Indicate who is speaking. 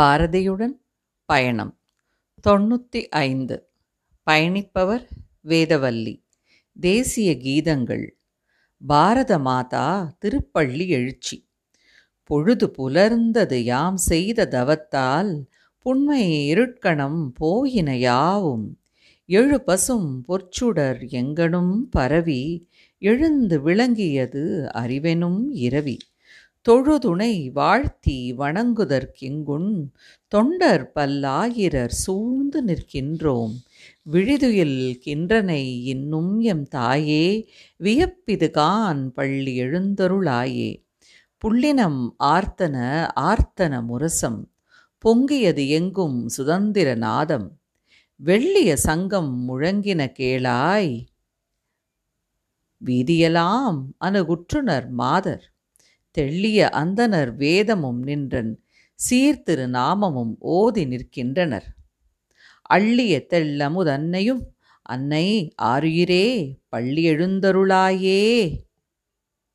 Speaker 1: பாரதியுடன் பயணம். தொண்ணூற்றி ஐந்து. பயணிப்பவர் வேதவல்லி. தேசிய கீதங்கள். பாரத மாதா திருப்பள்ளி எழுச்சி. பொழுது புலர்ந்தது யாம் செய்த தவத்தால் புண்மை இருட்கணம் போயின யாவும். எழு பசும் பொற்சுடர் எங்கனும் பரவி எழுந்து விளங்கியது அறிவெனும் இரவி. தொழுதுணை வாழ்த்தி வணங்குதற்கிங்குண் தொண்டர் பல்லாயிரர் சூழ்ந்து நிற்கின்றோம். விழிதுயில் கின்றனை இன்னும் எம் தாயே வியப்பிதுகான் பள்ளி எழுந்தருளாயே. புள்ளினம் ஆர்த்தன ஆர்த்தன முரசம் பொங்கியது எங்கும் சுதந்திர நாதம். வெள்ளிய சங்கம் முழங்கின கேளாய் வீதியெல்லாம் அணுகுற்றுனர் மாதர். தெள்ளிய அந்தனர் வேதமும் நின்றன் சீர்திரு நாமமும் ஓதி நிற்கின்றனர். அள்ளிய தெள்ளமுதன்னையும் அன்னை ஆருயிரே பள்ளி எழுந்தருளாயே.